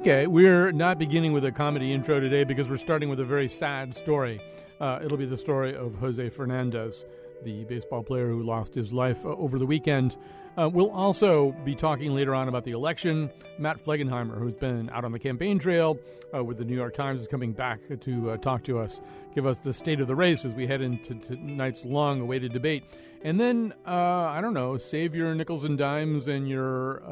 Okay, we're not beginning with a comedy intro today because we're starting with a very sad story. Uh, it'll be the story of Jose Fernandez, the baseball player who lost his life uh, over the weekend. Uh, we'll also be talking later on about the election. Matt Flegenheimer, who's been out on the campaign trail uh, with the New York Times, is coming back to uh, talk to us, give us the state of the race as we head into tonight's long awaited debate. And then, uh, I don't know, save your nickels and dimes and your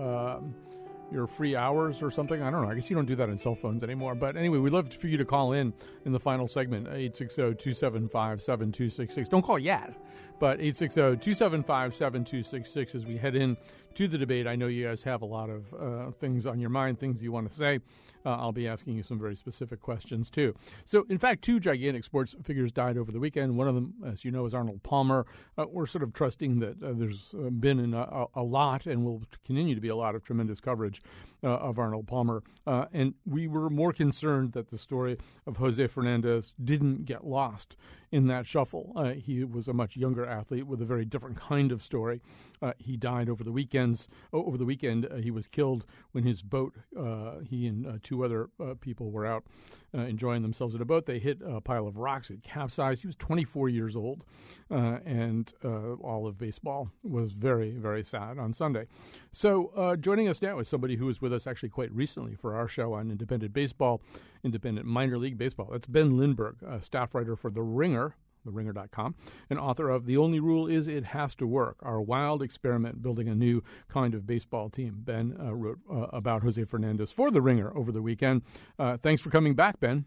your free hours or something. I don't know. I guess you don't do that on cell phones anymore. But anyway, we'd love for you to call in in the final segment, 860-275-7266. Don't call yet, but 860-275-7266 as we head in to the debate. I know you guys have a lot of uh, things on your mind, things you want to say. Uh, I'll be asking you some very specific questions too. So, in fact, two gigantic sports figures died over the weekend. One of them, as you know, is Arnold Palmer. Uh, we're sort of trusting that uh, there's uh, been a, a, lot and will continue to be a lot of tremendous coverage uh, of Arnold Palmer. Uh, and we were more concerned that the story of Jose Fernandez didn't get lost in that shuffle. Uh, he was a much younger athlete with a very different kind of story. Uh, he died over the weekends. Over the weekend, uh, he was killed when his boat. Uh, he and uh, two other people were out enjoying themselves in a boat. They hit a pile of rocks. It capsized. He was 24 years old, and all of baseball was very, very sad on Sunday. So, joining us now is somebody who was with us actually quite recently for our show on independent baseball, independent minor league baseball. That's Ben Lindbergh, a staff writer for The Ringer theringer.com, and author of The Only Rule Is It Has to Work, our wild experiment building a new kind of baseball team. Ben uh, wrote uh, about Jose Fernandez for The Ringer over the weekend. Uh, thanks for coming back, Ben.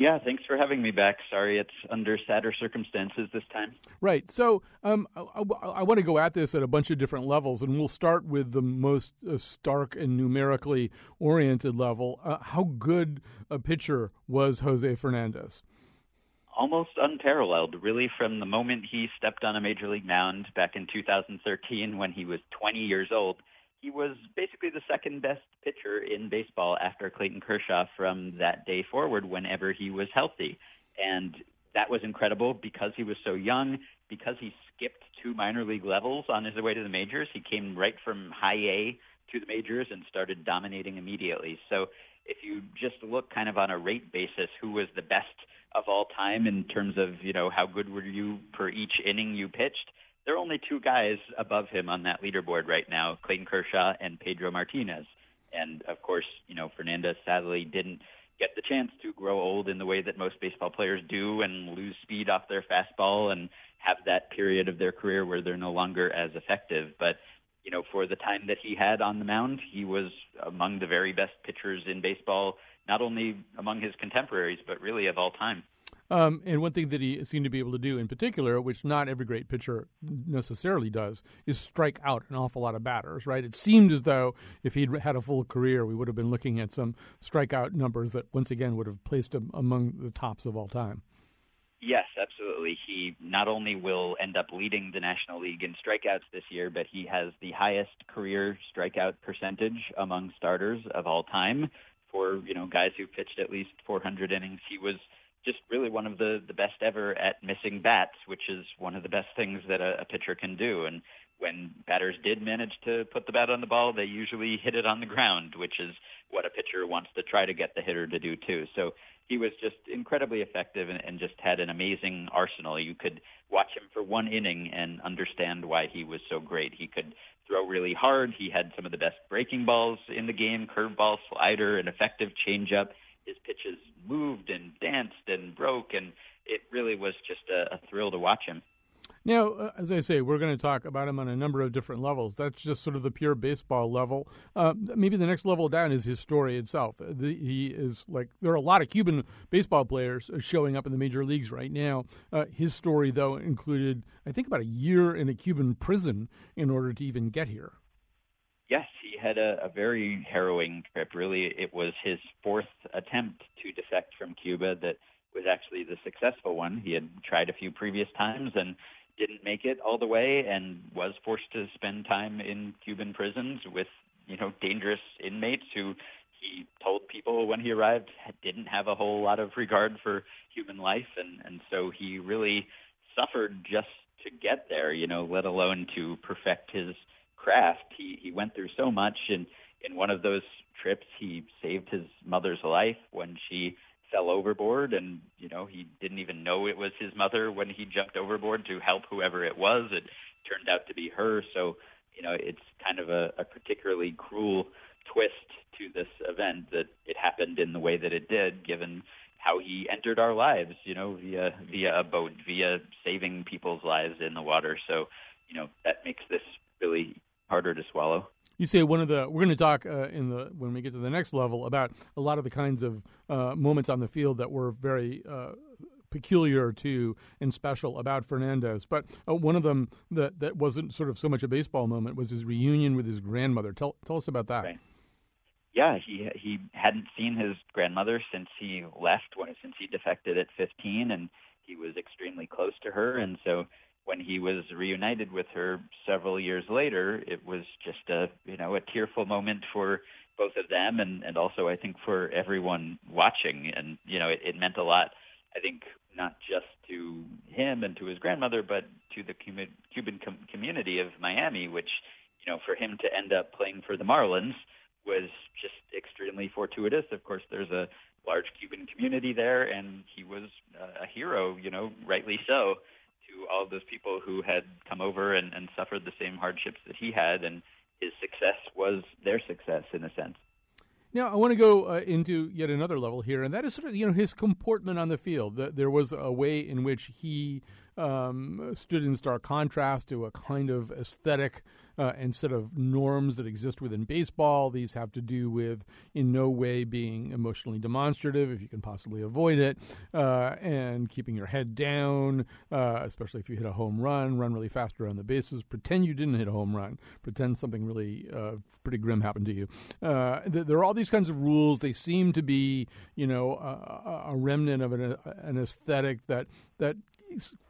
Yeah, thanks for having me back. Sorry it's under sadder circumstances this time. Right. So um, I, I, I, want to go at this at a bunch of different levels, and we'll start with the most uh, stark and numerically oriented level. Uh, how good a pitcher was Jose Fernandez? Almost unparalleled, really, from the moment he stepped on a major league mound back in 2013 when he was 20 years old. He was basically the second best pitcher in baseball after Clayton Kershaw from that day forward whenever he was healthy. And that was incredible because he was so young, because he skipped two minor league levels on his way to the majors. He came right from high A to the majors and started dominating immediately. So if you just look kind of on a rate basis, who was the best of all time in terms of you know how good were you per each inning you pitched. There are only two guys above him on that leaderboard right now: Clayton Kershaw and Pedro Martinez. And of course, you know Fernandez sadly didn't get the chance to grow old in the way that most baseball players do and lose speed off their fastball and have that period of their career where they're no longer as effective. But you know, for the time that he had on the mound, he was among the very best pitchers in baseball not only among his contemporaries, but really of all time. Um, and one thing that he seemed to be able to do in particular, which not every great pitcher necessarily does, is strike out an awful lot of batters, right? It seemed as though if he'd had a full career, we would have been looking at some strikeout numbers that once again would have placed him among the tops of all time. Absolutely. He not only will end up leading the National League in strikeouts this year, but he has the highest career strikeout percentage among starters of all time for you know guys who pitched at least 400 innings. He was just really one of the the best ever at missing bats, which is one of the best things that a, a pitcher can do. And when batters did manage to put the bat on the ball, they usually hit it on the ground, which is what a pitcher wants to try to get the hitter to do too. So he was just incredibly effective and, and just had an amazing arsenal. You could watch him for one inning and understand why he was so great. He could throw really hard. He had some of the best breaking balls in the game, curveball, slider, an effective changeup. His pitches moved and danced and broke, and it really was just a, a thrill to watch him. Now, uh, as I say, we're going to talk about him on a number of different levels. That's just sort of the pure baseball level. Uh, maybe the next level down is his story itself. The, he is like there are a lot of Cuban baseball players showing up in the major leagues right now. Uh, his story, though, included I think about a year in a Cuban prison in order to even get here. Yes, he had a, a very harrowing trip. Really, it was his fourth attempt to defect from Cuba that was actually the successful one. He had tried a few previous times and didn't make it all the way and was forced to spend time in Cuban prisons with, you know, dangerous inmates who he told people when he arrived didn't have a whole lot of regard for human life and and so he really suffered just to get there, you know, let alone to perfect his craft. He he went through so much and in one of those trips, he saved his mother's life when she fell overboard and you know he didn't even know it was his mother when he jumped overboard to help whoever it was. It turned out to be her. So you know it's kind of a, a particularly cruel twist to this event that it happened in the way that it did given how he entered our lives you know via via a boat via saving people's lives in the water. So you know that makes this really harder to swallow you say one of the we're going to talk uh, in the when we get to the next level about a lot of the kinds of uh, moments on the field that were very uh, peculiar to and special about Fernandez. But uh, one of them that that wasn't sort of so much a baseball moment was his reunion with his grandmother. Tell tell us about that. Right. Yeah, he he hadn't seen his grandmother since he left when since he defected at 15 and he was extremely close to her and so when he was reunited with her several years later, it was just a you know a tearful moment for both of them and and also I think for everyone watching. And you know it, it meant a lot I think not just to him and to his grandmother but to the Cuban com- community of Miami which you know for him to end up playing for the Marlins was just extremely fortuitous. Of course there's a large Cuban community there and he was uh, a hero you know rightly so all those people who had come over and, and suffered the same hardships that he had, and his success was their success in a sense. Now, I want to go uh, into yet another level here, and that is sort of you know his comportment on the field. There was a way in which he um, stood in stark contrast to a kind of aesthetic uh, and set of norms that exist within baseball. These have to do with, in no way, being emotionally demonstrative, if you can possibly avoid it, uh, and keeping your head down, uh, especially if you hit a home run, run really fast around the bases, pretend you didn't hit a home run, pretend something really uh, pretty grim happened to you. Uh, th- there are all these kinds of rules. They seem to be, you know, a, a remnant of an, an aesthetic that that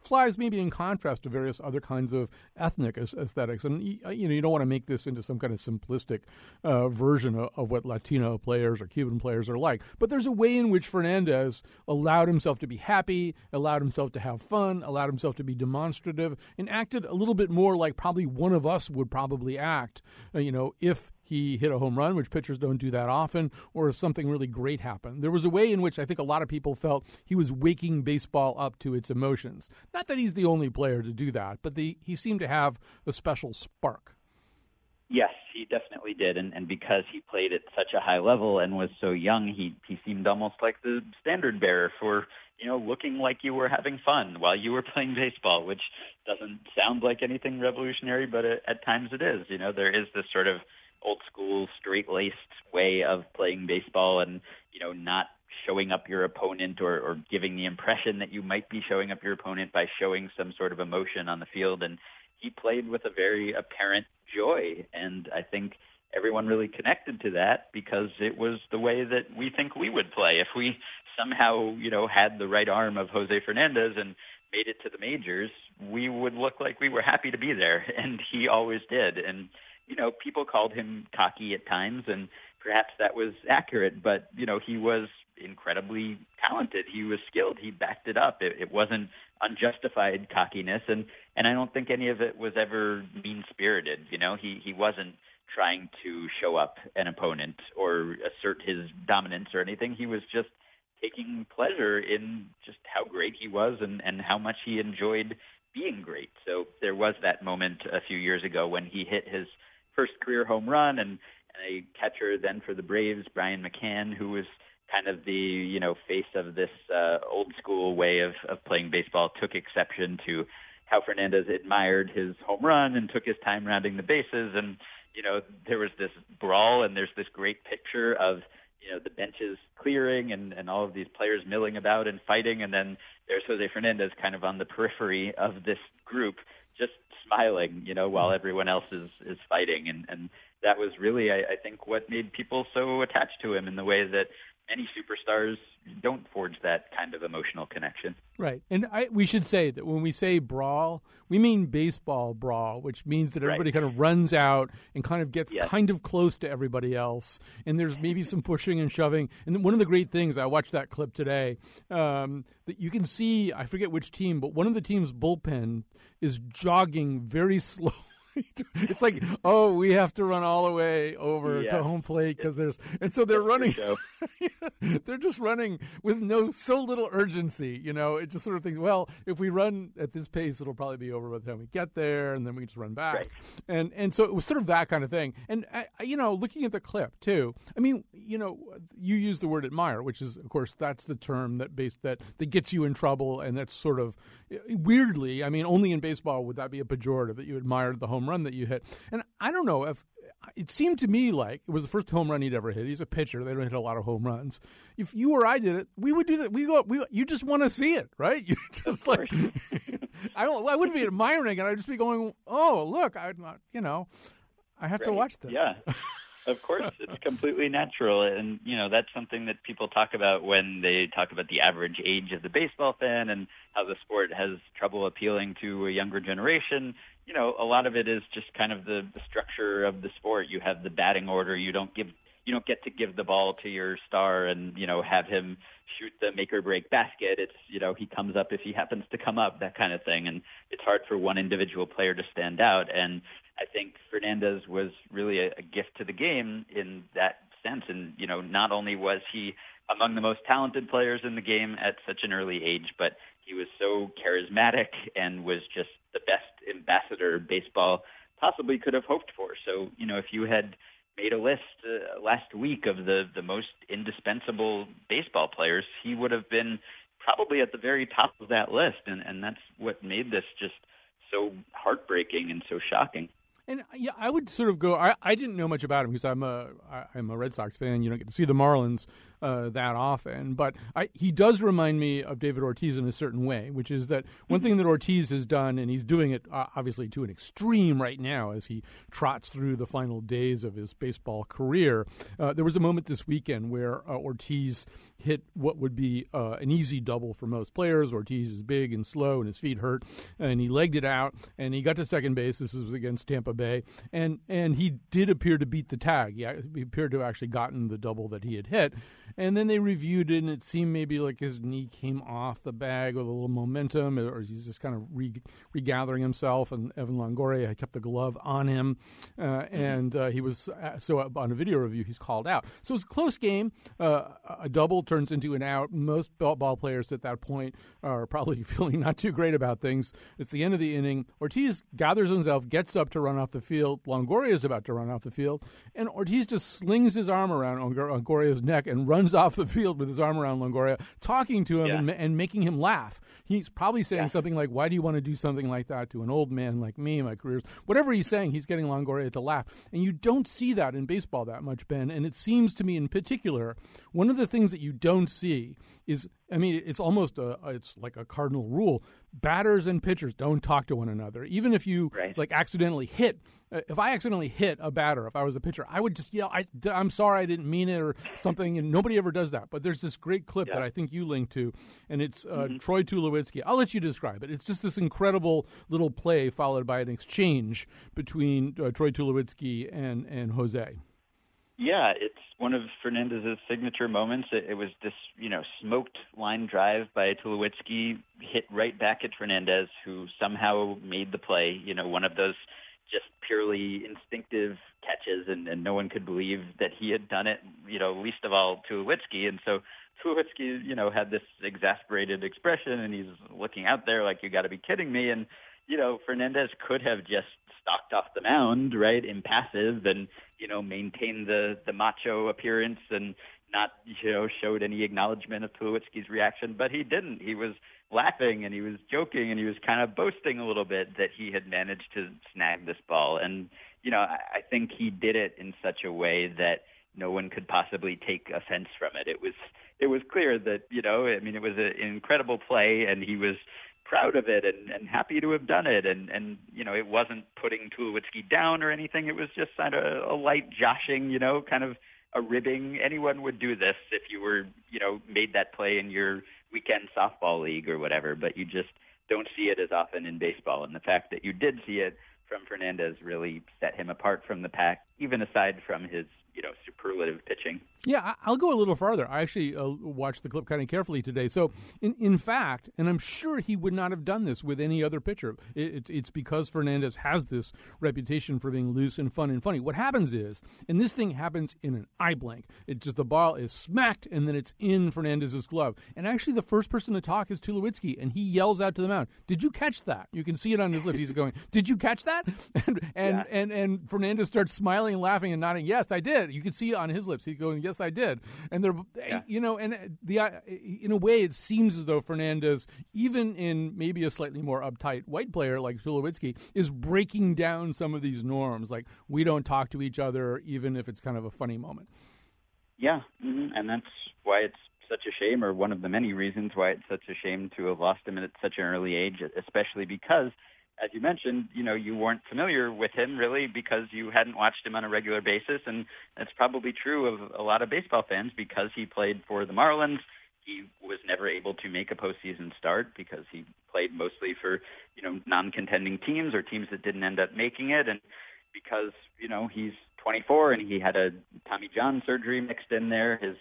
flies maybe in contrast to various other kinds of ethnic aesthetics. And you know, you don't want to make this into some kind of simplistic uh, version of, of, what Latino players or Cuban players are like. But there's a way in which Fernandez allowed himself to be happy, allowed himself to have fun, allowed himself to be demonstrative, and acted a little bit more like probably one of us would probably act. Uh, you know, if he hit a home run, which pitchers don't do that often, or if something really great happened. There was a way in which I think a lot of people felt he was waking baseball up to its emotions. Not that he's the only player to do that, but the, he seemed to have a special spark. Yes, he definitely did, and, and because he played at such a high level and was so young, he he seemed almost like the standard bearer for you know looking like you were having fun while you were playing baseball, which doesn't sound like anything revolutionary, but at times it is. You know, there is this sort of old school, straight laced way of playing baseball and, you know, not showing up your opponent or, or giving the impression that you might be showing up your opponent by showing some sort of emotion on the field. And he played with a very apparent joy. And I think everyone really connected to that because it was the way that we think we would play. If we somehow, you know, had the right arm of Jose Fernandez and made it to the majors, we would look like we were happy to be there. And he always did. And you know, people called him cocky at times, and perhaps that was accurate. But you know, he was incredibly talented. He was skilled. He backed it up. It, it wasn't unjustified cockiness, and and I don't think any of it was ever mean spirited. You know, he he wasn't trying to show up an opponent or assert his dominance or anything. He was just taking pleasure in just how great he was and and how much he enjoyed being great. So there was that moment a few years ago when he hit his first career home run, and, and a catcher then for the Braves, Brian McCann, who was kind of the you know face of this uh, old school way of of playing baseball, took exception to how Fernandez admired his home run and took his time rounding the bases, and you know there was this brawl, and there's this great picture of you know the benches clearing and and all of these players milling about and fighting, and then there's Jose Fernandez kind of on the periphery of this group, just smiling, you know, while mm-hmm. everyone else is is fighting, and and that was really, I, I think, what made people so attached to him in the way that many superstars don't forge that kind of emotional connection. Right. And I, we should say that when we say brawl, we mean baseball brawl, which means that everybody right. kind of runs out and kind of gets yes. kind of close to everybody else. And there's maybe some pushing and shoving. And one of the great things, I watched that clip today, um, that you can see, I forget which team, but one of the team's bullpen is jogging very slow it's like, oh, we have to run all the way over Yeah. to home plate because there's, and so they're running. They're just running with no so little urgency. You know, it just sort of thinks, well, if we run at this pace, it'll probably be over by the time we get there, and then we can just run back. Right. And and so it was sort of that kind of thing. And I, you know, looking at the clip too. I mean, you know, you use the word admire, which is, of course, that's the term that base that that gets you in trouble, and that's sort of weirdly. I mean, only in baseball would that be a pejorative that you admired the home run that you hit. And I don't know if it seemed to me like it was the first home run he'd ever hit. He's a pitcher; they don't hit a lot of home runs. If you or I did it, we would do that. We go, we you just want to see it, right? You just like I don't. I wouldn't be admiring it. I'd just be going, "Oh, look, I'm not. You know, I have to watch this." Yeah. Of course, it's completely natural, and you know that's something that people talk about when they talk about the average age of the baseball fan and how the sport has trouble appealing to a younger generation. You know, a lot of it is just kind of the, the structure of the sport. You have the batting order. You don't give you don't get to give the ball to your star and you know have him shoot the make or break basket. It's you know he comes up if he happens to come up, that kind of thing. And it's hard for one individual player to stand out. And I think Fernandez was really a, a gift to the game in that sense. And you know, not only was he among the most talented players in the game at such an early age, but he was so charismatic and was just the best ambassador baseball possibly could have hoped for. So, you know, if you had made a list uh, last week of the the most indispensable baseball players, he would have been probably at the very top of that list, and and that's what made this just so heartbreaking and so shocking. And yeah, I would sort of go. I, I didn't know much about him because I'm a I, I'm a Red Sox fan. You don't get to see the Marlins uh, that often, but I, he does remind me of David Ortiz in a certain way, which is that one thing that Ortiz has done, and he's doing it uh, obviously to an extreme right now as he trots through the final days of his baseball career. Uh, there was a moment this weekend where uh, Ortiz hit what would be uh, an easy double for most players. Ortiz is big and slow, and his feet hurt, and he legged it out, and he got to second base. This was against Tampa Bay, and and he did appear to beat the tag. Yeah, he appeared to have actually gotten the double that he had hit. And then they reviewed it, and it seemed maybe like his knee came off the bag with a little momentum, or he's just kind of re- regathering himself. And Evan Longoria had kept the glove on him, uh, and uh, he was uh, so on a video review he's called out. So it's a close game. Uh, a double turns into an out. Most ball players at that point are probably feeling not too great about things. It's the end of the inning. Ortiz gathers himself, gets up to run off the field. Longoria is about to run off the field, and Ortiz just slings his arm around Longoria's neck and runs off the field with his arm around Longoria, talking to him Yeah. and, and making him laugh. He's probably saying Yeah. something like, "Why do you want to do something like that to an old man like me? My career's whatever he's saying. He's getting Longoria to laugh, and you don't see that in baseball that much, Ben. And it seems to me, in particular, one of the things that you don't see is, I mean, it's almost a, it's like a cardinal rule. Batters and pitchers don't talk to one another, even if you Right. like accidentally hit. uh, If I accidentally hit a batter, if I was a pitcher, I would just yell, I, "I'm sorry, I didn't mean it," or something. And nobody ever does that. But there's this great clip Yeah. that I think you linked to, and it's uh, Mm-hmm. Troy Tulowitzki. I'll let you describe it. It's just this incredible little play followed by an exchange between uh, Troy Tulowitzki and and Jose. Yeah, it's one of Fernandez's signature moments. It, it was this, you know, smoked line drive by Tulowitzki, hit right back at Fernandez, who somehow made the play. You know, one of those just purely instinctive catches, and, and no one could believe that he had done it. You know, least of all Tulowitzki, and so Tulowitzki, you know, had this exasperated expression, and he's looking out there like, "You got to be kidding me!" And you know, Fernandez could have just stalked off the mound, right, impassive, and you know, maintained the the macho appearance and not you know showed any acknowledgement of Tulowitzki's reaction, but he didn't. He was laughing and he was joking and he was kind of boasting a little bit that he had managed to snag this ball. And you know, I, I think he did it in such a way that no one could possibly take offense from it. It was it was clear that you know, I mean, it was an incredible play, and he was proud of it and, and happy to have done it. And, and you know, it wasn't putting Tulowitzki down or anything. It was just kind of a light joshing, you know, kind of a ribbing. Anyone would do this if you were, you know, made that play in your weekend softball league or whatever. But you just don't see it as often in baseball. And the fact that you did see it from Fernandez really set him apart from the pack. even aside from his you know superlative pitching. Yeah, I'll go a little farther. I actually uh, watched the clip kind of carefully today. So, in in fact, and I'm sure he would not have done this with any other pitcher. It, it, it's because Fernandez has this reputation for being loose and fun and funny. What happens is, and this thing happens in an eye blink. It just the ball is smacked and then it's in Fernandez's glove. And actually, the first person to talk is Tulowitzki, and he yells out to the mound, "Did you catch that?" You can see it on his lips. He's going, "Did you catch that?" And and yeah. and, and Fernandez starts smiling and laughing and nodding. Yes, I did. You can see it on his lips. He's going, "Yes, I did." And they're, yeah. you know, and the in a way, it seems as though Fernandez, even in maybe a slightly more uptight white player like Tulowitzki, is breaking down some of these norms. Like we don't talk to each other, even if it's kind of a funny moment. Yeah, mm-hmm. and that's why it's such a shame, or one of the many reasons why it's such a shame to have lost him at such an early age, especially because as you mentioned, you know, you weren't familiar with him really because you hadn't watched him on a regular basis, and that's probably true of a lot of baseball fans because he played for the Marlins. He was never able to make a postseason start because he played mostly for you know non-contending teams or teams that didn't end up making it, and because you know he's 24 and he had a Tommy John surgery mixed in there, his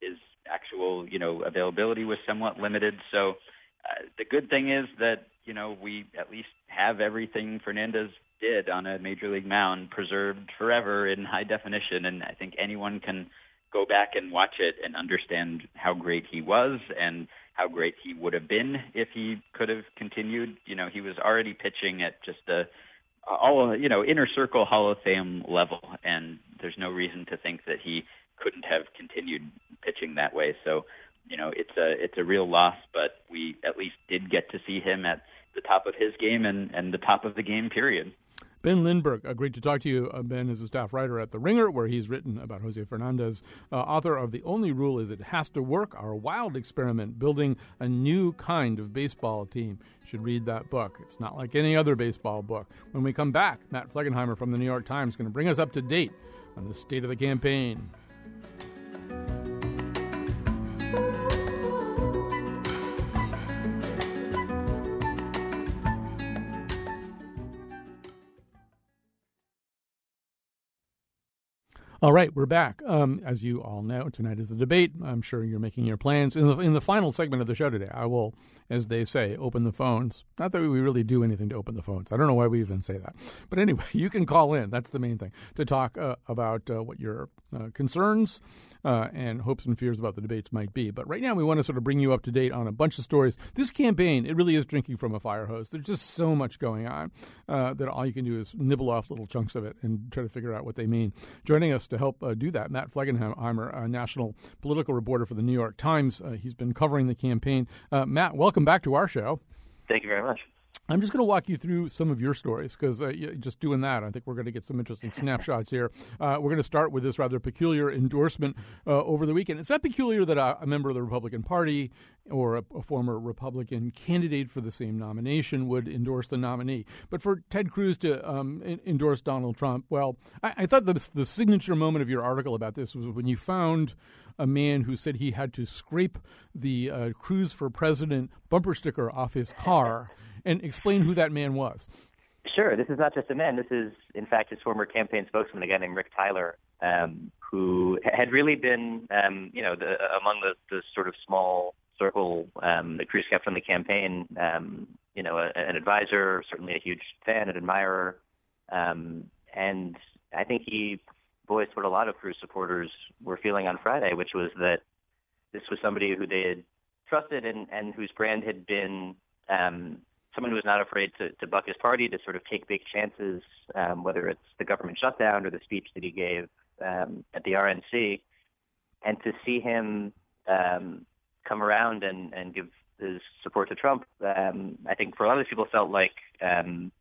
his actual you know availability was somewhat limited. So uh, the good thing is that you know we at least have everything Fernandez did on a major league mound preserved forever in high definition, and I think anyone can go back and watch it and understand how great he was and how great he would have been if he could have continued. You know, he was already pitching at just a all you know inner circle Hall of Fame level, and there's no reason to think that he couldn't have continued pitching that way. So, you know, it's a it's a real loss, but we at least did get to see him at the top of his game and, and the top of the game, period. Ben Lindbergh, uh, great to talk to you. Uh, ben is a staff writer at The Ringer, where he's written about Jose Fernandez, uh, author of The Only Rule Is It Has to Work, Our Wild Experiment, Building a New Kind of Baseball Team. You should read that book. It's not like any other baseball book. When we come back, Matt Flegenheimer from The New York Times is going to bring us up to date on the state of the campaign. All right, we're back. Um, as you all know, tonight is the debate. I'm sure you're making your plans. In the, in the final segment of the show today, I will, as they say, open the phones. Not that we really do anything to open the phones. I don't know why we even say that. But anyway, you can call in. That's the main thing to talk uh, about uh, what your uh, concerns uh, and hopes and fears about the debates might be. But right now, we want to sort of bring you up to date on a bunch of stories. This campaign, it really is drinking from a fire hose. There's just so much going on uh, that all you can do is nibble off little chunks of it and try to figure out what they mean. Joining us to help uh, do that, Matt Flegenheimer, a national political reporter for the New York Times. Uh, he's been covering the campaign. Uh, Matt, welcome back to our show. Thank you very much. I'm just going to walk you through some of your stories because uh, just doing that, I think we're going to get some interesting snapshots here. Uh, we're going to start with this rather peculiar endorsement uh, over the weekend. It's not peculiar that a, a member of the Republican Party or a, a, former Republican candidate for the same nomination would endorse the nominee, but for Ted Cruz to um, in, endorse Donald Trump, well, I, I thought the, the signature moment of your article about this was when you found a man who said he had to scrape the uh, Cruz for President bumper sticker off his car and explain who that man was. Sure. This is not just a man. This is, in fact, his former campaign spokesman, a guy named Rick Tyler, um, who had really been, um, you know, the, among the, the sort of small circle um, that Cruz kept from the campaign. Um, you know, a, an advisor, certainly a huge fan, an admirer, um, and I think he voiced what a lot of Cruz supporters were feeling on Friday, which was that this was somebody who they had trusted and, and whose brand had been um, someone who was not afraid to, to buck his party, to sort of take big chances, um, whether it's the government shutdown or the speech that he gave um, at the RNC, and to see him um, come around and, and give his support to Trump, um, I think for a lot of people felt like um,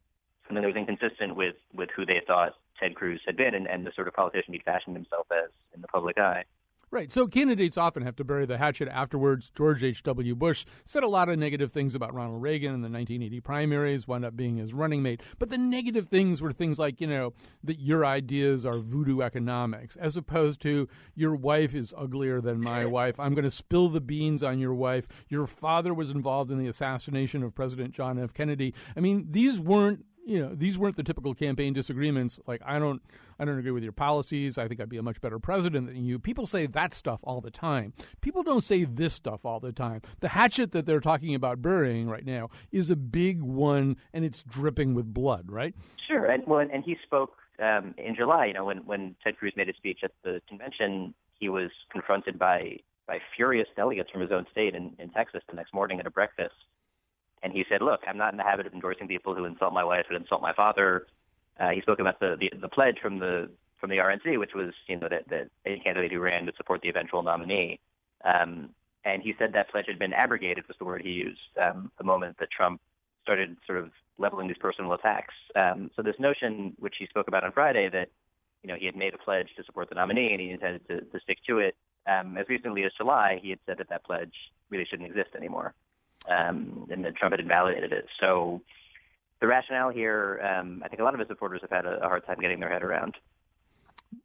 something that was inconsistent with, with who they thought Ted Cruz had been and, and the sort of politician he'd fashioned himself as in the public eye. Right. So candidates often have to bury the hatchet afterwards. George H.W. Bush said a lot of negative things about Ronald Reagan in the 1980 primaries, wound up being his running mate. But the negative things were things like, you know, that your ideas are voodoo economics, as opposed to your wife is uglier than my wife. I'm going to spill the beans on your wife. Your father was involved in the assassination of President John F. Kennedy. I mean, these weren't you know, these weren't the typical campaign disagreements. Like, I don't, I don't agree with your policies. I think I'd be a much better president than you. People say that stuff all the time. People don't say this stuff all the time. The hatchet that they're talking about burying right now is a big one, and it's dripping with blood, right? Sure, and well, and he spoke um, in July. You know, when when Ted Cruz made a speech at the convention, he was confronted by by furious delegates from his own state in, in Texas the next morning at a breakfast and he said, "Look, I'm not in the habit of endorsing people who insult my wife and insult my father." Uh, he spoke about the, the the pledge from the from the RNC, which was you know that that any candidate who ran would support the eventual nominee. Um, and he said that pledge had been abrogated was the word he used um, the moment that Trump started sort of leveling these personal attacks. Um, so this notion, which he spoke about on Friday, that you know he had made a pledge to support the nominee and he intended to, to stick to it. Um, as recently as July, he had said that that pledge really shouldn't exist anymore um, and that Trump had invalidated it. So the rationale here, um, I think a lot of his supporters have had a, a hard time getting their head around.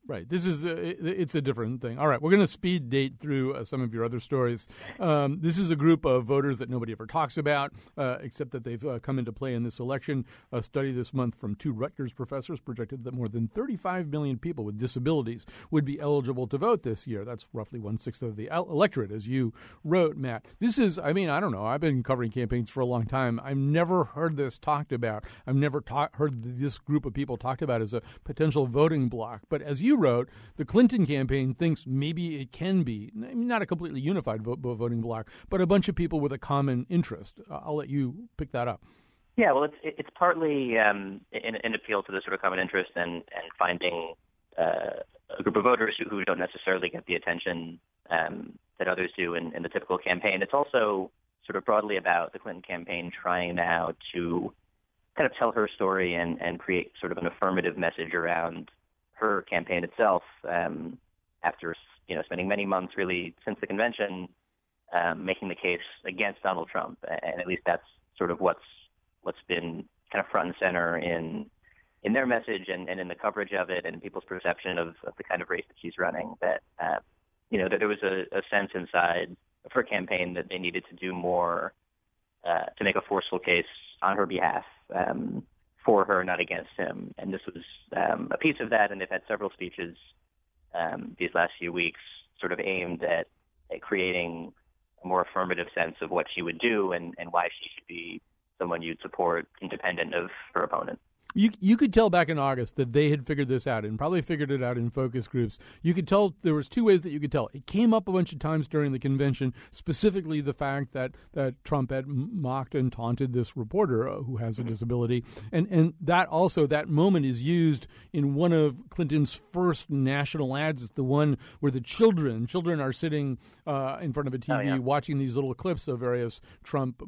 Right. This is a, it's a different thing. All right, we're going to speed date through uh, some of your other stories. Um, this is a group of voters that nobody ever talks about, uh, except that they've uh, come into play in this election. A study this month from two Rutgers professors projected that more than 35 million people with disabilities would be eligible to vote this year. That's roughly one sixth of the electorate, as you wrote, Matt. This is, I mean, I don't know. I've been covering campaigns for a long time. I've never heard this talked about. I've never ta- heard this group of people talked about as a potential voting bloc. But as you wrote, the Clinton campaign thinks maybe it can be not a completely unified vote, voting bloc, but a bunch of people with a common interest. I'll let you pick that up. Yeah, well, it's it's partly um, an, an appeal to the sort of common interest and and finding uh, a group of voters who, who don't necessarily get the attention um, that others do in, in the typical campaign. It's also sort of broadly about the Clinton campaign trying now to kind of tell her story and, and create sort of an affirmative message around her campaign itself, um, after you know spending many months really since the convention um, making the case against Donald Trump, and at least that's sort of what's what's been kind of front and center in in their message and, and in the coverage of it and people's perception of, of the kind of race that she's running. That uh, you know that there was a, a sense inside of her campaign that they needed to do more uh, to make a forceful case on her behalf. Um, for her, not against him. And this was um, a piece of that. And they've had several speeches um, these last few weeks, sort of aimed at, at creating a more affirmative sense of what she would do and, and why she should be someone you'd support, independent of her opponent. You you could tell back in August that they had figured this out and probably figured it out in focus groups. You could tell there was two ways that you could tell. It came up a bunch of times during the convention, specifically the fact that that Trump had mocked and taunted this reporter uh, who has a disability, and and that also that moment is used in one of Clinton's first national ads. It's the one where the children children are sitting uh, in front of a TV oh, yeah. watching these little clips of various Trump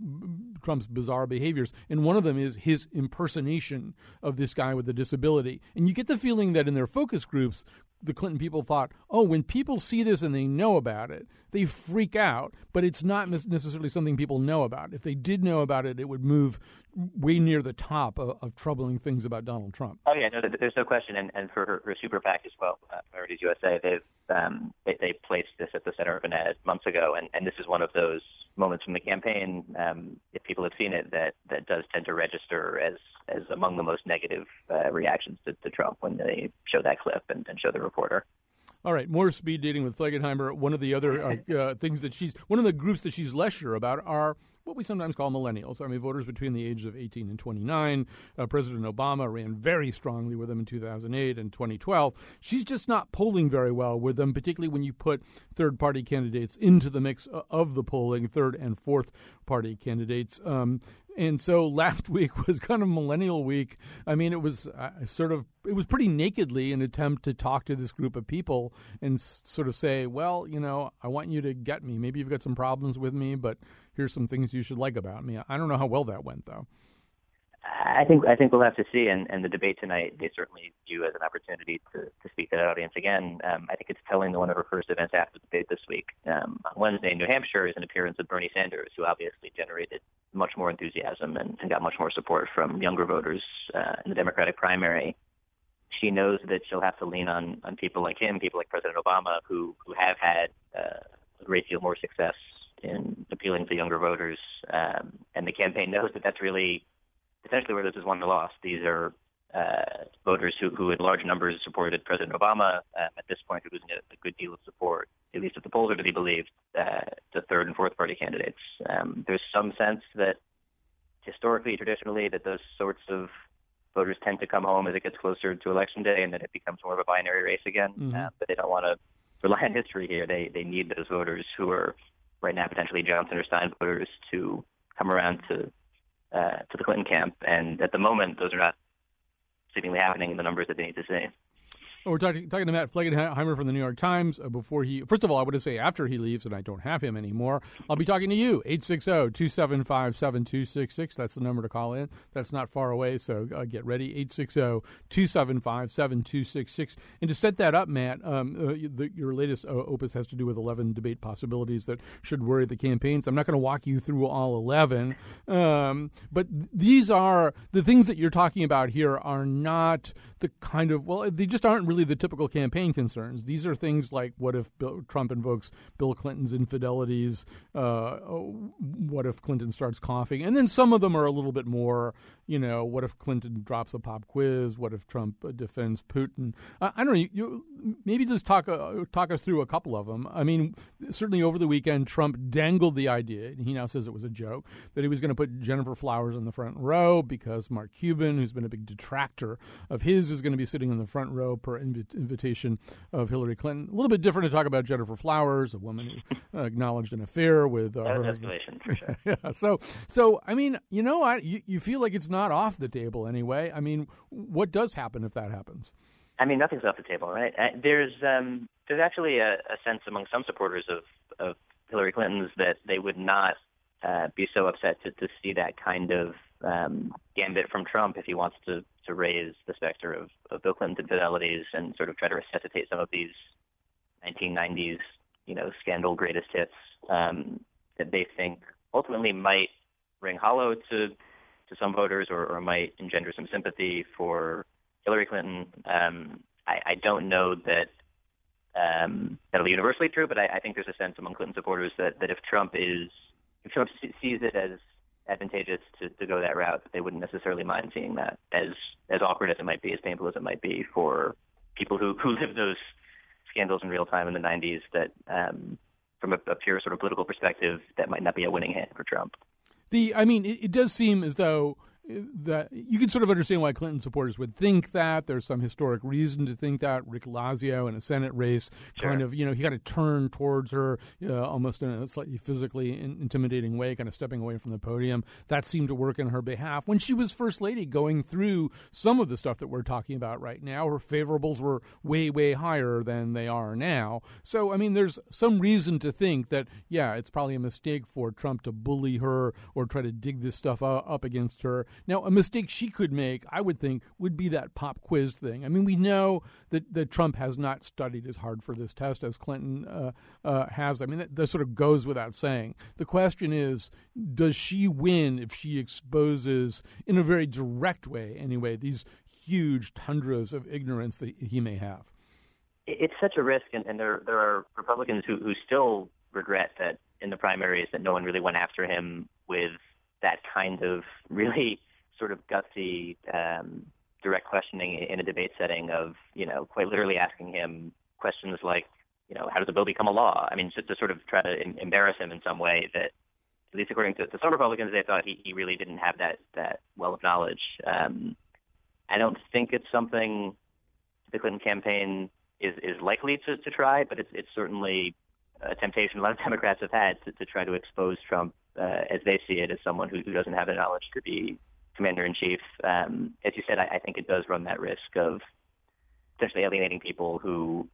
Trump's bizarre behaviors, and one of them is his impersonation of this guy with a disability. And you get the feeling that in their focus groups, the Clinton people thought, oh, when people see this and they know about it, they freak out, but it's not necessarily something people know about. If they did know about it, it would move way near the top of, of troubling things about Donald Trump. Oh yeah, no, there's no question. And, and for her, her super PAC as well, uh, Priorities USA, they've um, they, they placed this at the center of an ad months ago, and, and this is one of those moments from the campaign, um, if people have seen it, that that does tend to register as as among the most negative uh, reactions to, to Trump when they show that clip and, and show the reporter. All right, more speed dating with Flegenheimer. One of the other uh, uh, things that she's one of the groups that she's less sure about are what we sometimes call millennials. I mean, voters between the ages of 18 and 29. Uh, President Obama ran very strongly with them in 2008 and 2012. She's just not polling very well with them, particularly when you put third party candidates into the mix uh, of the polling, third and fourth party candidates. Um, and so last week was kind of millennial week. I mean, it was uh, sort of it was pretty nakedly an attempt to talk to this group of people and s- sort of say, well, you know, I want you to get me. Maybe you've got some problems with me, but here's some things you should like about me. I don't know how well that went though. I think I think we'll have to see, and, and the debate tonight they certainly view as an opportunity to, to speak to that audience again. Um, I think it's telling that one of her first events after the debate this week um, on Wednesday in New Hampshire is an appearance of Bernie Sanders, who obviously generated much more enthusiasm and, and got much more support from younger voters uh, in the Democratic primary. She knows that she'll have to lean on on people like him, people like President Obama, who who have had uh, a great deal more success in appealing to younger voters, um, and the campaign knows that that's really essentially where this is won or lost. These are uh, voters who, who in large numbers supported President Obama. Um, at this point, are losing a, a, good deal of support, at least if the polls are to be believed, uh, to third and fourth party candidates. Um, there's some sense that historically, traditionally, that those sorts of voters tend to come home as it gets closer to election day, and that it becomes more of a binary race again. Mm-hmm. Uh, but they don't want to rely on history here. They they need those voters who are right now potentially Johnson or Stein voters to come around to uh, to the Clinton camp. And at the moment, those are not seemingly happening in the numbers that they need to see. We're talking, talking to Matt Flegenheimer from the New York Times. Uh, before he, first of all, I want to say after he leaves, and I don't have him anymore, I'll be talking to you. 860-275-7266. That's the number to call in. That's not far away, so uh, get ready. 860-275-7266. And to set that up, Matt, um, uh, the, your latest uh, opus has to do with 11 debate possibilities that should worry the campaigns. I'm not going to walk you through all 11, um, but these are the things that you're talking about here are not the kind of well, they just aren't the typical campaign concerns. These are things like what if Bill, Trump invokes Bill Clinton's infidelities? Uh, what if Clinton starts coughing? And then some of them are a little bit more, you know, what if Clinton drops a pop quiz? What if Trump uh, defends Putin? I, I don't know. You, you, maybe just talk uh, talk us through a couple of them. I mean, certainly over the weekend, Trump dangled the idea, and he now says it was a joke, that he was going to put Gennifer Flowers in the front row because Mark Cuban, who's been a big detractor of his, is going to be sitting in the front row per inv- invitation of Hillary Clinton. A little bit different to talk about Gennifer Flowers, a woman who uh, acknowledged an affair with uh, her husband. For sure. yeah. So, so I mean, you know, I, you, you feel like it's not off the table anyway. I mean, what does happen if that happens? I mean, nothing's off the table, right? Uh, there's um, there's actually a, a sense among some supporters of of Hillary Clinton's that they would not uh, be so upset to, to see that kind of um, gambit from Trump if he wants to to raise the specter of, of Bill Clinton's infidelities and sort of try to resuscitate some of these 1990s, you know, scandal greatest hits um, that they think ultimately might ring hollow to to some voters or, or might engender some sympathy for Hillary Clinton. Um, I, I don't know that um, that'll be universally true, but I, I think there's a sense among Clinton supporters that, that if Trump is if Trump sees it as advantageous to, to go that route, they wouldn't necessarily mind seeing that as as awkward as it might be, as painful as it might be for people who who live those scandals in real time in the 90s. That um, from a, a pure sort of political perspective, that might not be a winning hand for Trump. The I mean, it, it does seem as though that you can sort of understand why Clinton supporters would think that. There's some historic reason to think that. Rick Lazio in a Senate race, sure. kind of, you know, he kind of turned towards her uh, almost in a slightly physically intimidating way, kind of stepping away from the podium. That seemed to work in her behalf. When she was first lady, going through some of the stuff that we're talking about right now, her favorables were way, way higher than they are now. So, I mean, there's some reason to think that, yeah, it's probably a mistake for Trump to bully her or try to dig this stuff up against her. Now, a mistake she could make, I would think, would be that pop quiz thing. I mean, we know that, that Trump has not studied as hard for this test as Clinton uh, uh, has. I mean, that, that sort of goes without saying. The question is, does she win if she exposes, in a very direct way anyway, these huge tundras of ignorance that he may have? It's such a risk, and, and there there are Republicans who, who still regret that in the primaries that no one really went after him with that kind of really sort of gutsy, um, direct questioning in a debate setting of, you know, quite literally asking him questions like, you know, how does a bill become a law? I mean, just to sort of try to em- embarrass him in some way that, at least according to, to some Republicans, they thought he, he really didn't have that that well of knowledge. Um, I don't think it's something the Clinton campaign is is likely to, to try, but it's it's certainly a temptation a lot of Democrats have had to, to try to expose Trump uh, as they see it as someone who, who doesn't have the knowledge to be commander in chief. Um, as you said, I, I think it does run that risk of potentially alienating people who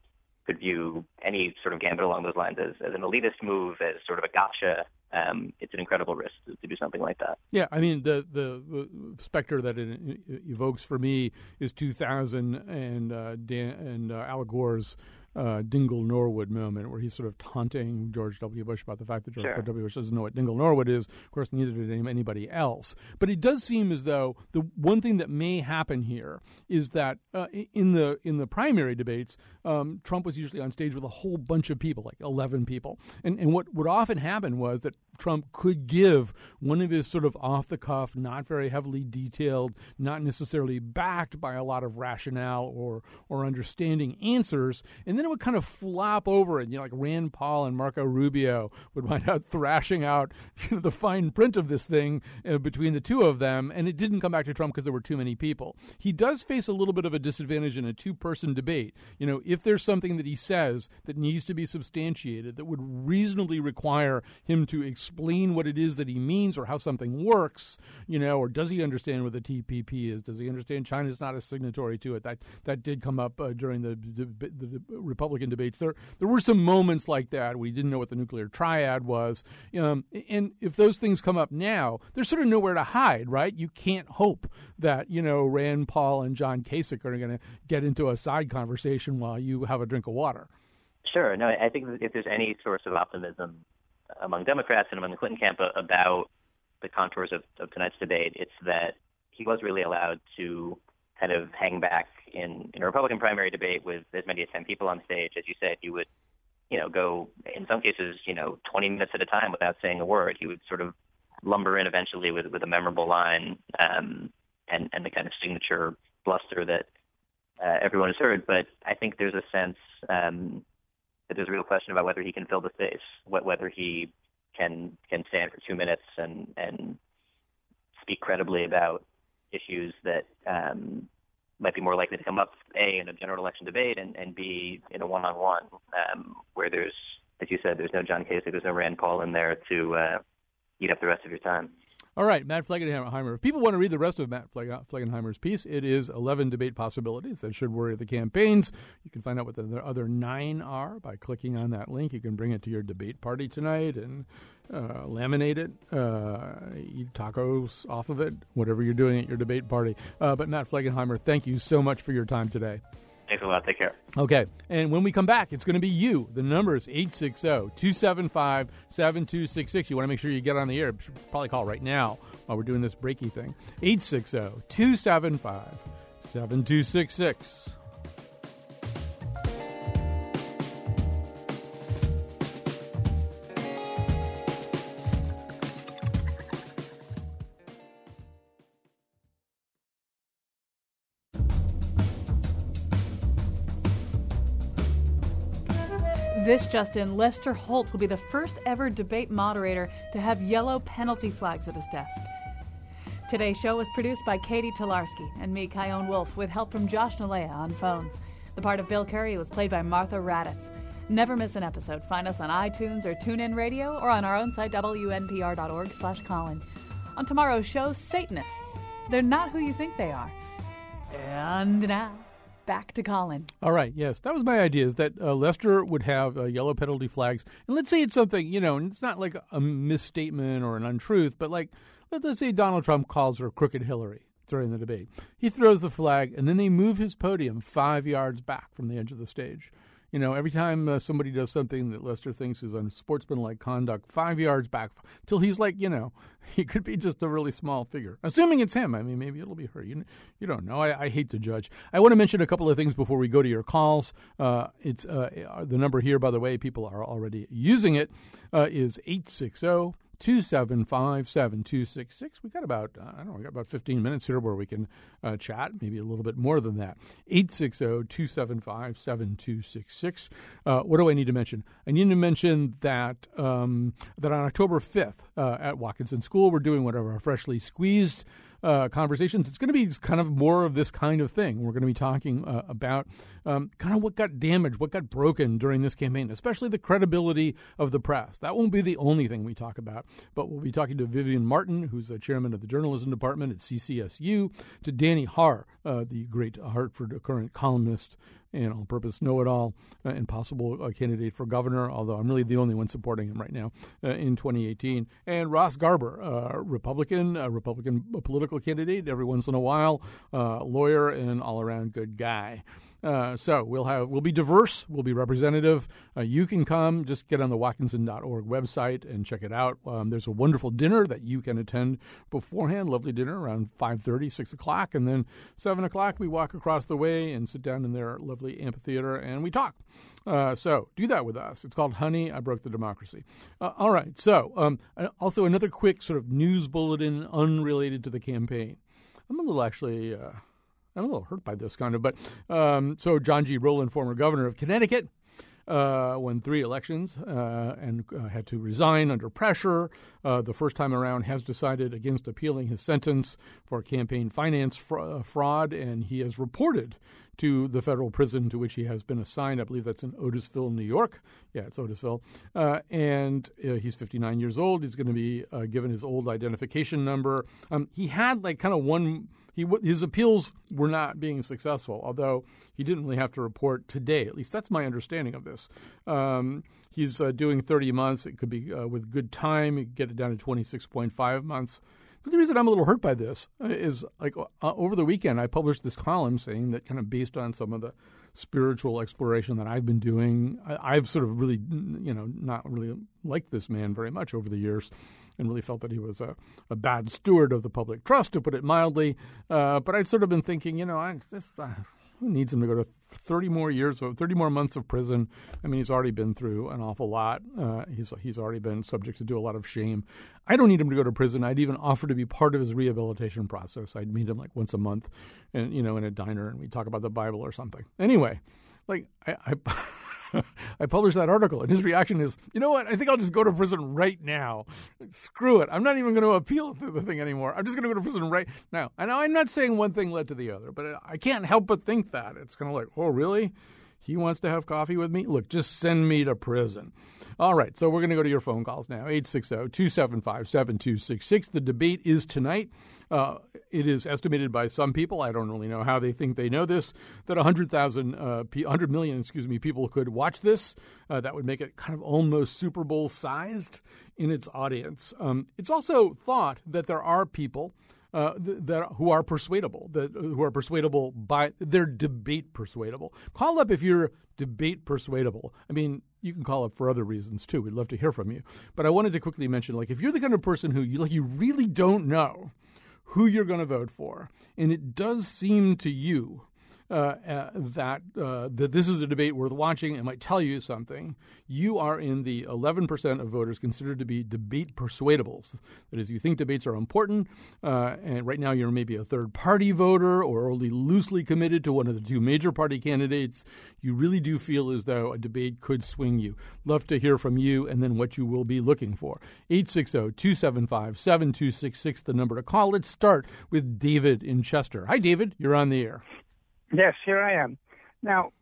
could view any sort of gambit along those lines as, as an elitist move, as sort of a gotcha. Um, it's an incredible risk to, to, do something like that. Yeah, I mean the the, the specter that it evokes for me is 2000 and uh, Dan, and uh, Al Gore's uh, Dingell Norwood moment where he's sort of taunting George W. Bush about the fact that George sure. W. Bush doesn't know what Dingell Norwood is. Of course, neither did anybody else. But it does seem as though the one thing that may happen here is that uh, in the in the primary debates, um, Trump was usually on stage with a whole bunch of people, like eleven people, and and what would often happen was that Trump could give one of his sort of off the cuff, not very heavily detailed, not necessarily backed by a lot of rationale or or understanding answers, and then it would kind of flop over and you know like Rand Paul and Marco Rubio would wind up thrashing out you know, the fine print of this thing uh, between the two of them, and it didn't come back to Trump because there were too many people. He does face a little bit of a disadvantage in a two-person debate. You know, if there's something that he says that needs to be substantiated that would reasonably require him to explain what it is that he means or how something works, you know, or does he understand what the TPP is? Does he understand China's not a signatory to it? That that did come up uh, during the, the, the, Republican debates. There there were some moments like that. We didn't know what the nuclear triad was, um, and if those things come up now, there's sort of nowhere to hide, right? You can't hope that you know Rand Paul and John Kasich are going to get into a side conversation while you have a drink of water. Sure. No, I think if there's any source of optimism among Democrats and among the Clinton camp about the contours of, of tonight's debate, it's that he was really allowed to kind of hang back in, in a Republican primary debate with as many as 10 people on stage. As you said, he would, you know, go in some cases, you know, 20 minutes at a time without saying a word. He would sort of lumber in eventually with, with a memorable line um, and, and the kind of signature bluster that uh, everyone has heard. But I think there's a sense um, that there's a real question about whether he can fill the space, whether he can can stand for two minutes and and speak credibly about issues that um, might be more likely to come up a in a general election debate and, and b in a one-on-one um, where there's as you said there's no John Kasich there's no Rand Paul in there to uh, eat up the rest of your time. All right, Matt Flegenheimer. If people want to read the rest of Matt Flegenheimer's piece, it is 11 debate possibilities that should worry the campaigns. You can find out what the other nine are by clicking on that link. You can bring it to your debate party tonight and uh, laminate it, uh, eat tacos off of it, whatever you're doing at your debate party. Uh, but Matt Flegenheimer, thank you so much for your time today. Thanks a lot. Take care. Okay. And when we come back, it's going to be you. The number is 860 275 7266. You want to make sure you get on the air. Should probably call right now while we're doing this breaky thing. 860 275 7266. This Justin, Lester Holt will be the first ever debate moderator to have yellow penalty flags at his desk. Today's show was produced by Catie Talarski and me, Chion Wolf, with help from Josh Nilaya on phones. The part of Bill Curry was played by Martha Raddatz. Never miss an episode. Find us on iTunes or TuneIn Radio or on our own site, wnpr.org slash Colin. On tomorrow's show, Satanists. They're not who you think they are. And now back to Colin. All right. Yes, that was my idea. Is that uh, Lester would have uh, yellow penalty flags, and let's say it's something you know, and it's not like a misstatement or an untruth, but like let's say Donald Trump calls her crooked Hillary during the debate. He throws the flag, and then they move his podium five yards back from the edge of the stage. You know, every time uh, somebody does something that Lester thinks is unsportsmanlike conduct, five yards back till he's like, you know, he could be just a really small figure. Assuming it's him. I mean, maybe it'll be her. You, you don't know. I, I hate to judge. I want to mention a couple of things before we go to your calls. Uh, it's uh, the number here, by the way, people are already using it, uh, is 860- 275 7266. We got about, uh, I don't know, we got about 15 minutes here where we can uh, chat, maybe a little bit more than that. 860 275 7266. Uh, what do I need to mention? I need to mention that, um, that on October 5th uh, at Watkinson School, we're doing whatever, a freshly squeezed uh, conversations. It's going to be kind of more of this kind of thing. We're going to be talking uh, about um, kind of what got damaged, what got broken during this campaign, especially the credibility of the press. That won't be the only thing we talk about, but we'll be talking to Vivian Martin, who's the chairman of the journalism department at CCSU, to Danny Haar, uh, the great Hartford Courant columnist and all purpose know it all uh, and possible uh, candidate for governor, although I'm really the only one supporting him right now uh, in 2018. And Ross Garber, uh, Republican, a Republican political candidate every once in a while, uh, lawyer, and all around good guy. Uh, so we'll have we'll be diverse, we'll be representative. Uh, you can come, just get on the Watkinson.org website and check it out. Um, there's a wonderful dinner that you can attend beforehand. Lovely dinner around 5:30, 6 o'clock, and then 7 o'clock we walk across the way and sit down in their lovely amphitheater and we talk. Uh, so do that with us. It's called Honey, I Broke the Democracy. Uh, all right. So um, also another quick sort of news bulletin unrelated to the campaign. I'm a little actually. Uh, I'm a little hurt by this kind of, but um, so John G. Rowland, former governor of Connecticut, uh, won three elections uh, and uh, had to resign under pressure. Uh, the first time around, has decided against appealing his sentence for campaign finance fra- uh, fraud, and he has reported to the federal prison to which he has been assigned. I believe that's in Otisville, New York. Yeah, it's Otisville. Uh, and he's 59 years old. He's going to be given his old identification number. Um, he had like kind of one he his appeals were not being successful, although he didn't really have to report today. At least that's my understanding of this. Um, he's uh, doing 30 months. It could be uh, with good time, get it down to 26.5 months. But the reason I'm a little hurt by this is like uh, over the weekend, I published this column saying that kind of based on some of the spiritual exploration that I've been doing, I, I've sort of really, you know, not really liked this man very much over the years and really felt that he was a, a bad steward of the public trust, to put it mildly. Uh, but I'd sort of been thinking, you know, I, this, uh, who needs him to go to 30 more years, 30 more months of prison? I mean, he's already been through an awful lot. Uh, he's he's already been subject to do a lot of shame. I don't need him to go to prison. I'd even offer to be part of his rehabilitation process. I'd meet him like once a month, and you know, in a diner, and we talk about the Bible or something. Anyway, like I. I I published that article, and his reaction is, "You know what? I think I'll just go to prison right now. Screw it. I'm not even going to appeal the thing anymore. I'm just going to go to prison right now." And I'm not saying one thing led to the other, but I can't help but think that it's kind of like, "Oh, really? He wants to have coffee with me? Look, just send me to prison." All right, so we're going to go to your phone calls now 860 275 7266. The debate is tonight. Uh, it is estimated by some people, I don't really know how they think they know this, that 100,000, uh, 100 million, excuse me, people could watch this. Uh, that would make it kind of almost Super Bowl sized in its audience. Um, it's also thought that there are people uh, that who are persuadable, that who are persuadable by they're debate persuadable. Call up if you're debate persuadable. I mean, you can call up for other reasons too. We'd love to hear from you. But I wanted to quickly mention, like, if you're the kind of person who you like, you really don't know who you're going to vote for, and it does seem to you uh, uh, that uh, that this is a debate worth watching and might tell you something. You are in the 11% of voters considered to be debate persuadables. That is, you think debates are important, uh, and right now you're maybe a third party voter or only loosely committed to one of the two major party candidates. You really do feel as though a debate could swing you. Love to hear from you and then what you will be looking for. 860 275 7266, the number to call. Let's start with David in Chester. Hi, David. You're on the air. Yes, here I am. Now,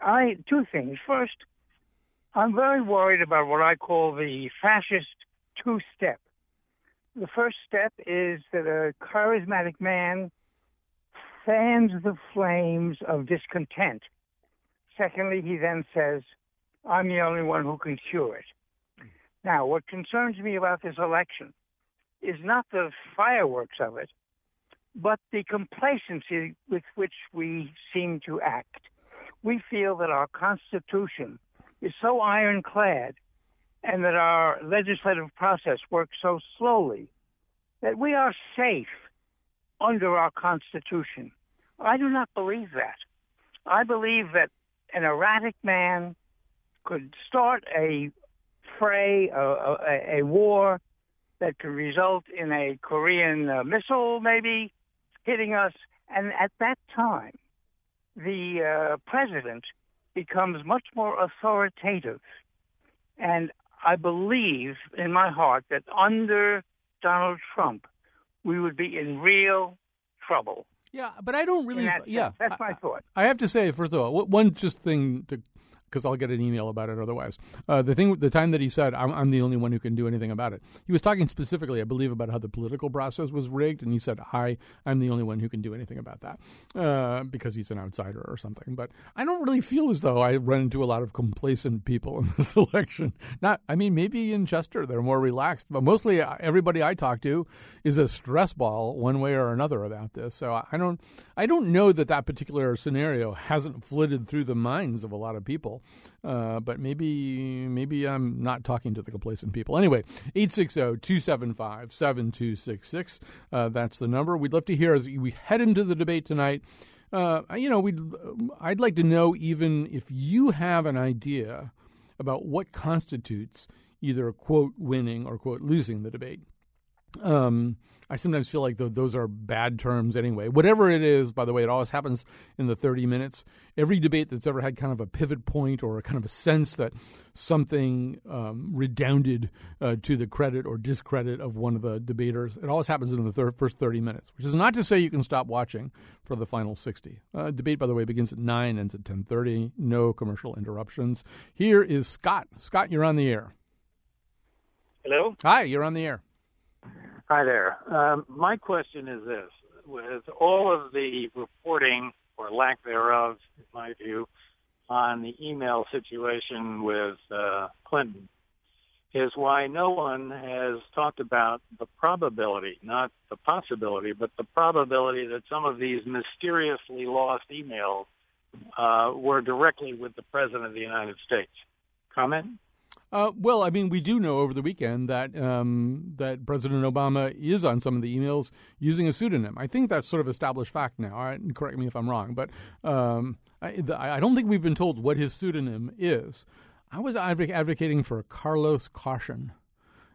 I two things. First, I'm very worried about what I call the fascist two-step. The first step is that a charismatic man fans the flames of discontent. Secondly, he then says, I'm the only one who can cure it. Now, what concerns me about this election is not the fireworks of it, but the complacency with which we seem to act. We feel that our Constitution is so ironclad and that our legislative process works so slowly that we are safe under our Constitution. I do not believe that. I believe that an erratic man could start a fray, a, a, a war that could result in a Korean uh, missile, maybe, hitting us. And at that time, the uh, president becomes much more authoritative. And I believe in my heart that under Donald Trump, we would be in real trouble. Yeah, but I don't really. Yeah, that's my thought. I have to say, first of all, one just thing to because I'll get an email about it otherwise. Uh, the thing, the time that he said, I'm, I'm, the only one who can do anything about it," he was talking specifically, I believe, about how the political process was rigged, and he said, "I, I'm the only one who can do anything about that uh, because he's an outsider or something." But I don't really feel as though I run into a lot of complacent people in this election. Not, I mean, maybe in Chester they're more relaxed, but mostly uh, everybody I talk to is a stress ball one way or another about this. So I don't, I don't know that that particular scenario hasn't flitted through the minds of a lot of people. Uh, but maybe maybe I'm not talking to the complacent people. Anyway, 860-275-7266. Uh, that's the number. We'd love to hear as we head into the debate tonight. Uh, you know, we'd I'd like to know even if you have an idea about what constitutes either quote winning or quote losing the debate. Um, I sometimes feel like those are bad terms anyway. Whatever it is, by the way, it always happens in the 30 minutes. Every debate that's ever had kind of a pivot point or a kind of a sense that something um, redounded uh, to the credit or discredit of one of the debaters, it always happens in the thir- first 30 minutes, which is not to say you can stop watching for the final 60. Uh, debate, by the way, begins at 9, ends at 10.30. No commercial interruptions. Here is Scott. Scott, you're on the air. Hello? Hi, you're on the air. Hi there. Um, my question is this: with all of the reporting or lack thereof, in my view, on the email situation with uh, Clinton, is why no one has talked about the probability, not the possibility, but the probability that some of these mysteriously lost emails uh, were directly with the President of the United States. Comment? Uh, well, I mean, we do know over the weekend that um, that President Obama is on some of the emails using a pseudonym. I think that's sort of established fact now. Right? Correct me if I'm wrong, but um, I, the, I, don't think we've been told what his pseudonym is. I was advocating for Carlos Caution.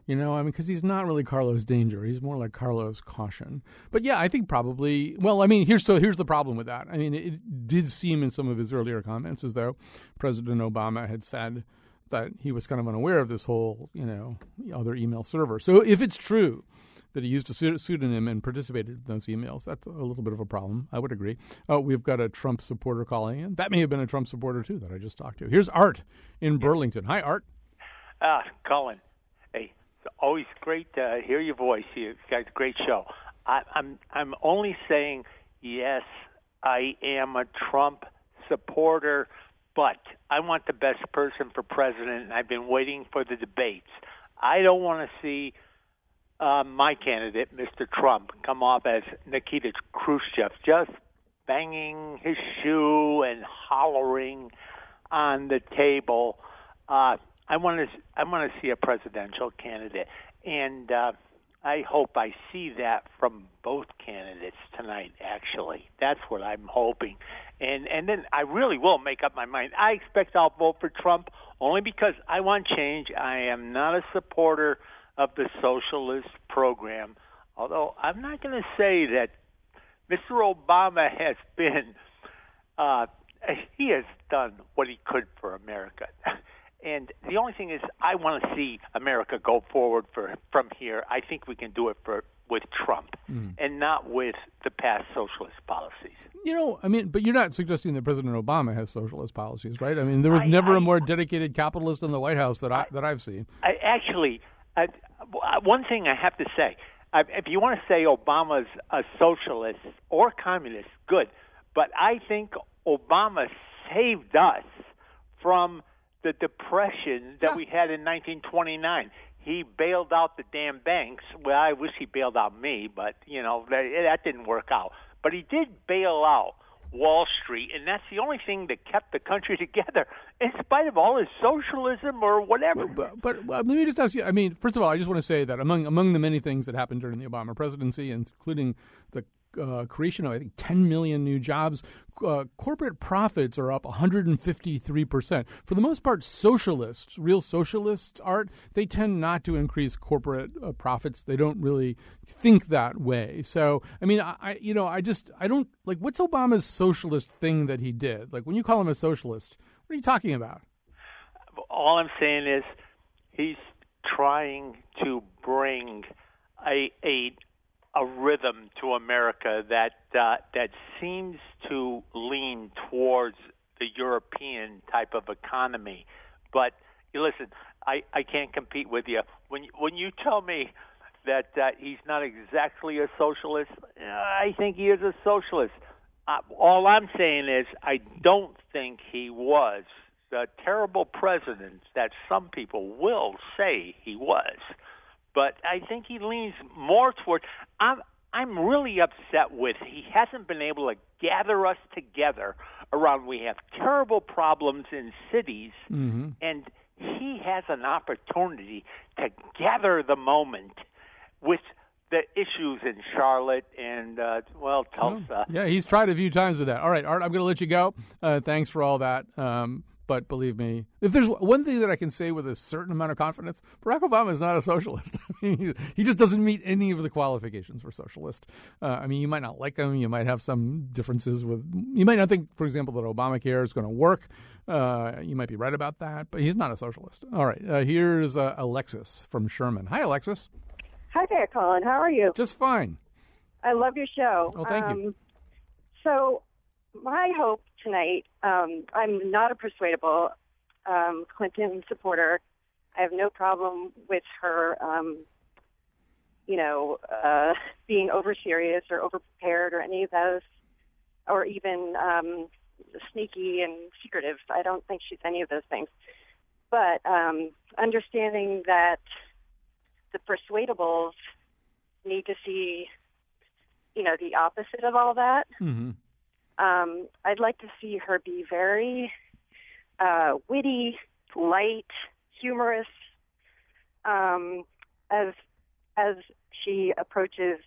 You know, I mean, because he's not really Carlos Danger. He's more like Carlos Caution. But yeah, I think probably. Well, I mean, here's so here's the problem with that. I mean, it did seem in some of his earlier comments as though President Obama had said that he was kind of unaware of this whole, you know, other email server. So if it's true that he used a pseudonym and participated in those emails, that's a little bit of a problem. I would agree. Uh, we've got a Trump supporter calling in. That may have been a Trump supporter too that I just talked to. Here's Art in Burlington. Hi, Art. Ah, Colin. Hey, it's always great to hear your voice. You guys, great show. I, I'm I'm only saying yes. I am a Trump supporter but I want the best person for president, and I've been waiting for the debates. I don't want to see uh, my candidate, Mr. Trump, come off as Nikita Khrushchev, just banging his shoe and hollering on the table. Uh, I want to I want to see a presidential candidate, and uh, I hope I see that from both candidates tonight. Actually, that's what I'm hoping and and then I really will make up my mind. I expect I'll vote for Trump only because I want change. I am not a supporter of the socialist program, although I'm not going to say that Mr. Obama has been uh, he has done what he could for America. And the only thing is, I want to see America go forward for, from here. I think we can do it for with Trump mm. and not with the past socialist policies. You know, I mean, but you're not suggesting that President Obama has socialist policies, right? I mean, there was I, never I, a more dedicated capitalist in the White House that I, that I've seen. I, actually, uh, one thing I have to say, if you want to say Obama's a socialist or communist, good. But I think Obama saved us from the depression that yeah. we had in 1929 he bailed out the damn banks. Well, I wish he bailed out me, but you know that, that didn't work out. But he did bail out Wall Street, and that's the only thing that kept the country together, in spite of all his socialism or whatever. But, but, but, let me just ask you. I mean, first of all, I just want to say that among among the many things that happened during the Obama presidency, including the uh, creation of I think 10 million new jobs. Uh, corporate profits are up 153 percent. For the most part, socialists, real socialists, art they tend not to increase corporate uh, profits. They don't really think that way. So I mean, I you know I just I don't like what's Obama's socialist thing that he did. Like when you call him a socialist, what are you talking about? All I'm saying is he's trying to bring a a a rhythm to America that uh, that seems to lean towards the European type of economy. But you listen, I I can't compete with you when when you tell me that uh, he's not exactly a socialist. I think he is a socialist. Uh, all I'm saying is I don't think he was the terrible president that some people will say he was. But I think he leans more toward I'm I'm really upset with he hasn't been able to gather us together around we have terrible problems in cities mm-hmm. and he has an opportunity to gather the moment with the issues in Charlotte and uh, well Tulsa. Yeah, he's tried a few times with that. All right, Art, I'm going to let you go. Uh, thanks for all that. Um, but believe me, if there's one thing that I can say with a certain amount of confidence, Barack Obama is not a socialist. I mean, he just doesn't meet any of the qualifications for socialist. Uh, I mean, you might not like him. You might have some differences with. You might not think, for example, that Obamacare is going to work. Uh, you might be right about that, but he's not a socialist. All right, uh, here's uh, Alexis from Sherman. Hi, Alexis. Hi there, Colin. How are you? Just fine. I love your show. Oh, thank um, you. So, my hope tonight, um, I'm not a persuadable um, Clinton supporter. I have no problem with her, um, you know, uh, being over serious or over prepared or any of those, or even um, sneaky and secretive. I don't think she's any of those things. But um, understanding that the persuadables need to see, you know, the opposite of all that. Mm-hmm. Um, I'd like to see her be very uh, witty, light, humorous, um, as as she approaches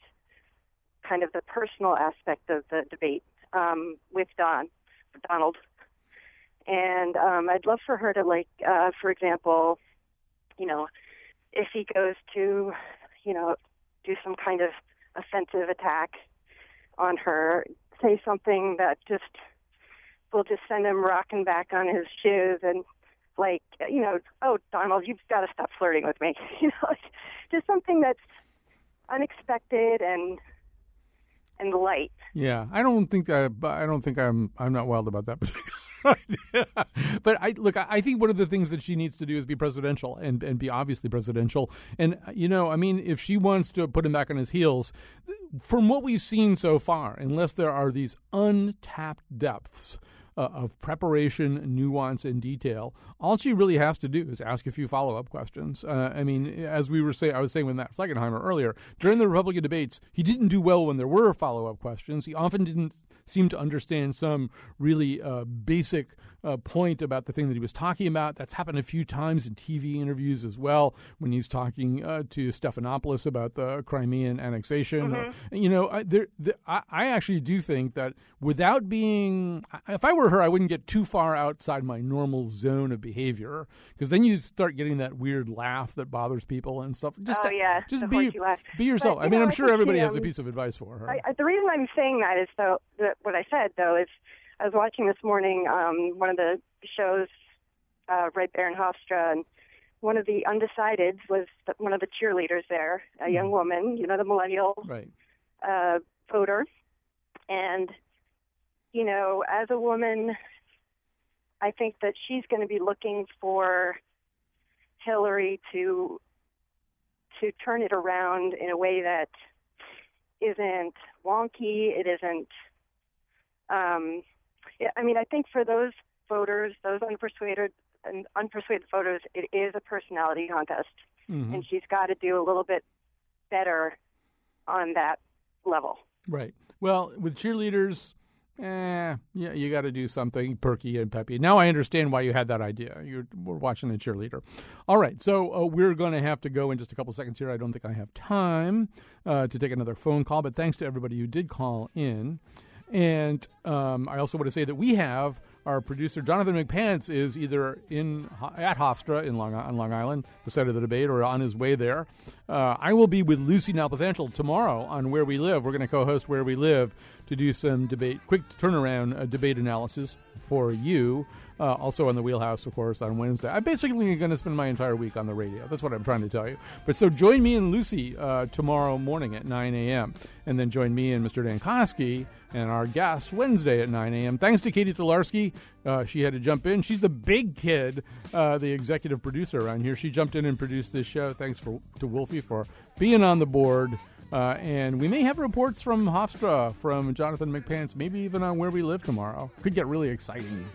kind of the personal aspect of the debate um, with Don, Donald. And um, I'd love for her to like, uh, for example, you know, if he goes to, you know, do some kind of offensive attack on her, say something that just will just send him rocking back on his shoes and like, you know, oh Donald, you've got to stop flirting with me. you know, like just something that's unexpected and and light. Yeah, I don't think I, I don't think I'm I'm not wild about that particular but I look. I think one of the things that she needs to do is be presidential and and be obviously presidential. And you know, I mean, if she wants to put him back on his heels, from what we've seen so far, unless there are these untapped depths uh, of preparation, nuance, and detail. All she really has to do is ask a few follow up questions. Uh, I mean, as we were saying, I was saying with Matt Flegenheimer earlier, during the Republican debates, he didn't do well when there were follow up questions. He often didn't seem to understand some really uh, basic uh, point about the thing that he was talking about. That's happened a few times in TV interviews as well when he's talking uh, to Stephanopoulos about the Crimean annexation. Mm-hmm. you know, I, there, the, I, I actually do think that without being, if I were her, I wouldn't get too far outside my normal zone of behavior because then you start getting that weird laugh that bothers people and stuff. Just oh yeah, just be be yourself. But, I mean, know, I'm sure everybody she, has a um, piece of advice for her. I, I, the reason I'm saying that is though that what I said though is I was watching this morning um, one of the shows, uh, Red Baron Hofstra, and one of the undecideds was the, one of the cheerleaders there, a young woman, you know, the millennial right. uh, voter, and you know, as a woman, I think that she's going to be looking for Hillary to to turn it around in a way that isn't wonky. It isn't. Um, yeah, I mean, I think for those voters, those unpersuaded and unpersuaded voters, it is a personality contest, Mhm. and she's got to do a little bit better on that level. Right. Well, with cheerleaders, eh, yeah, you got to do something perky and peppy. Now I understand why you had that idea. You were watching a cheerleader. All right, so uh, we're going to have to go in just a couple seconds here. I don't think I have time uh, to take another phone call, but thanks to everybody who did call in. And um, I also want to say that we have our producer Jonathan McPants is either in at Hofstra in Long on Long Island, the site of the debate, or on his way there. Uh, I will be with Lucy Nalpathanchel tomorrow on Where We Live. We're going to co-host Where We Live to do some debate, quick turnaround uh, debate analysis for you. Uh, also on the wheelhouse, of course, on Wednesday. I'm basically going to spend my entire week on the radio. That's what I'm trying to tell you. But so join me and Lucy uh, tomorrow morning at 9 a.m. And then join me and Mr. Dan Koski and our guest Wednesday at 9 a.m. Thanks to Catie Talarski. Uh, she had to jump in. She's the big kid, uh, the executive producer around here. She jumped in and produced this show. Thanks for, to Wolfie for being on the board. Uh, and we may have reports from Hofstra, from Jonathan McPants, maybe even on where we live tomorrow. Could get really exciting.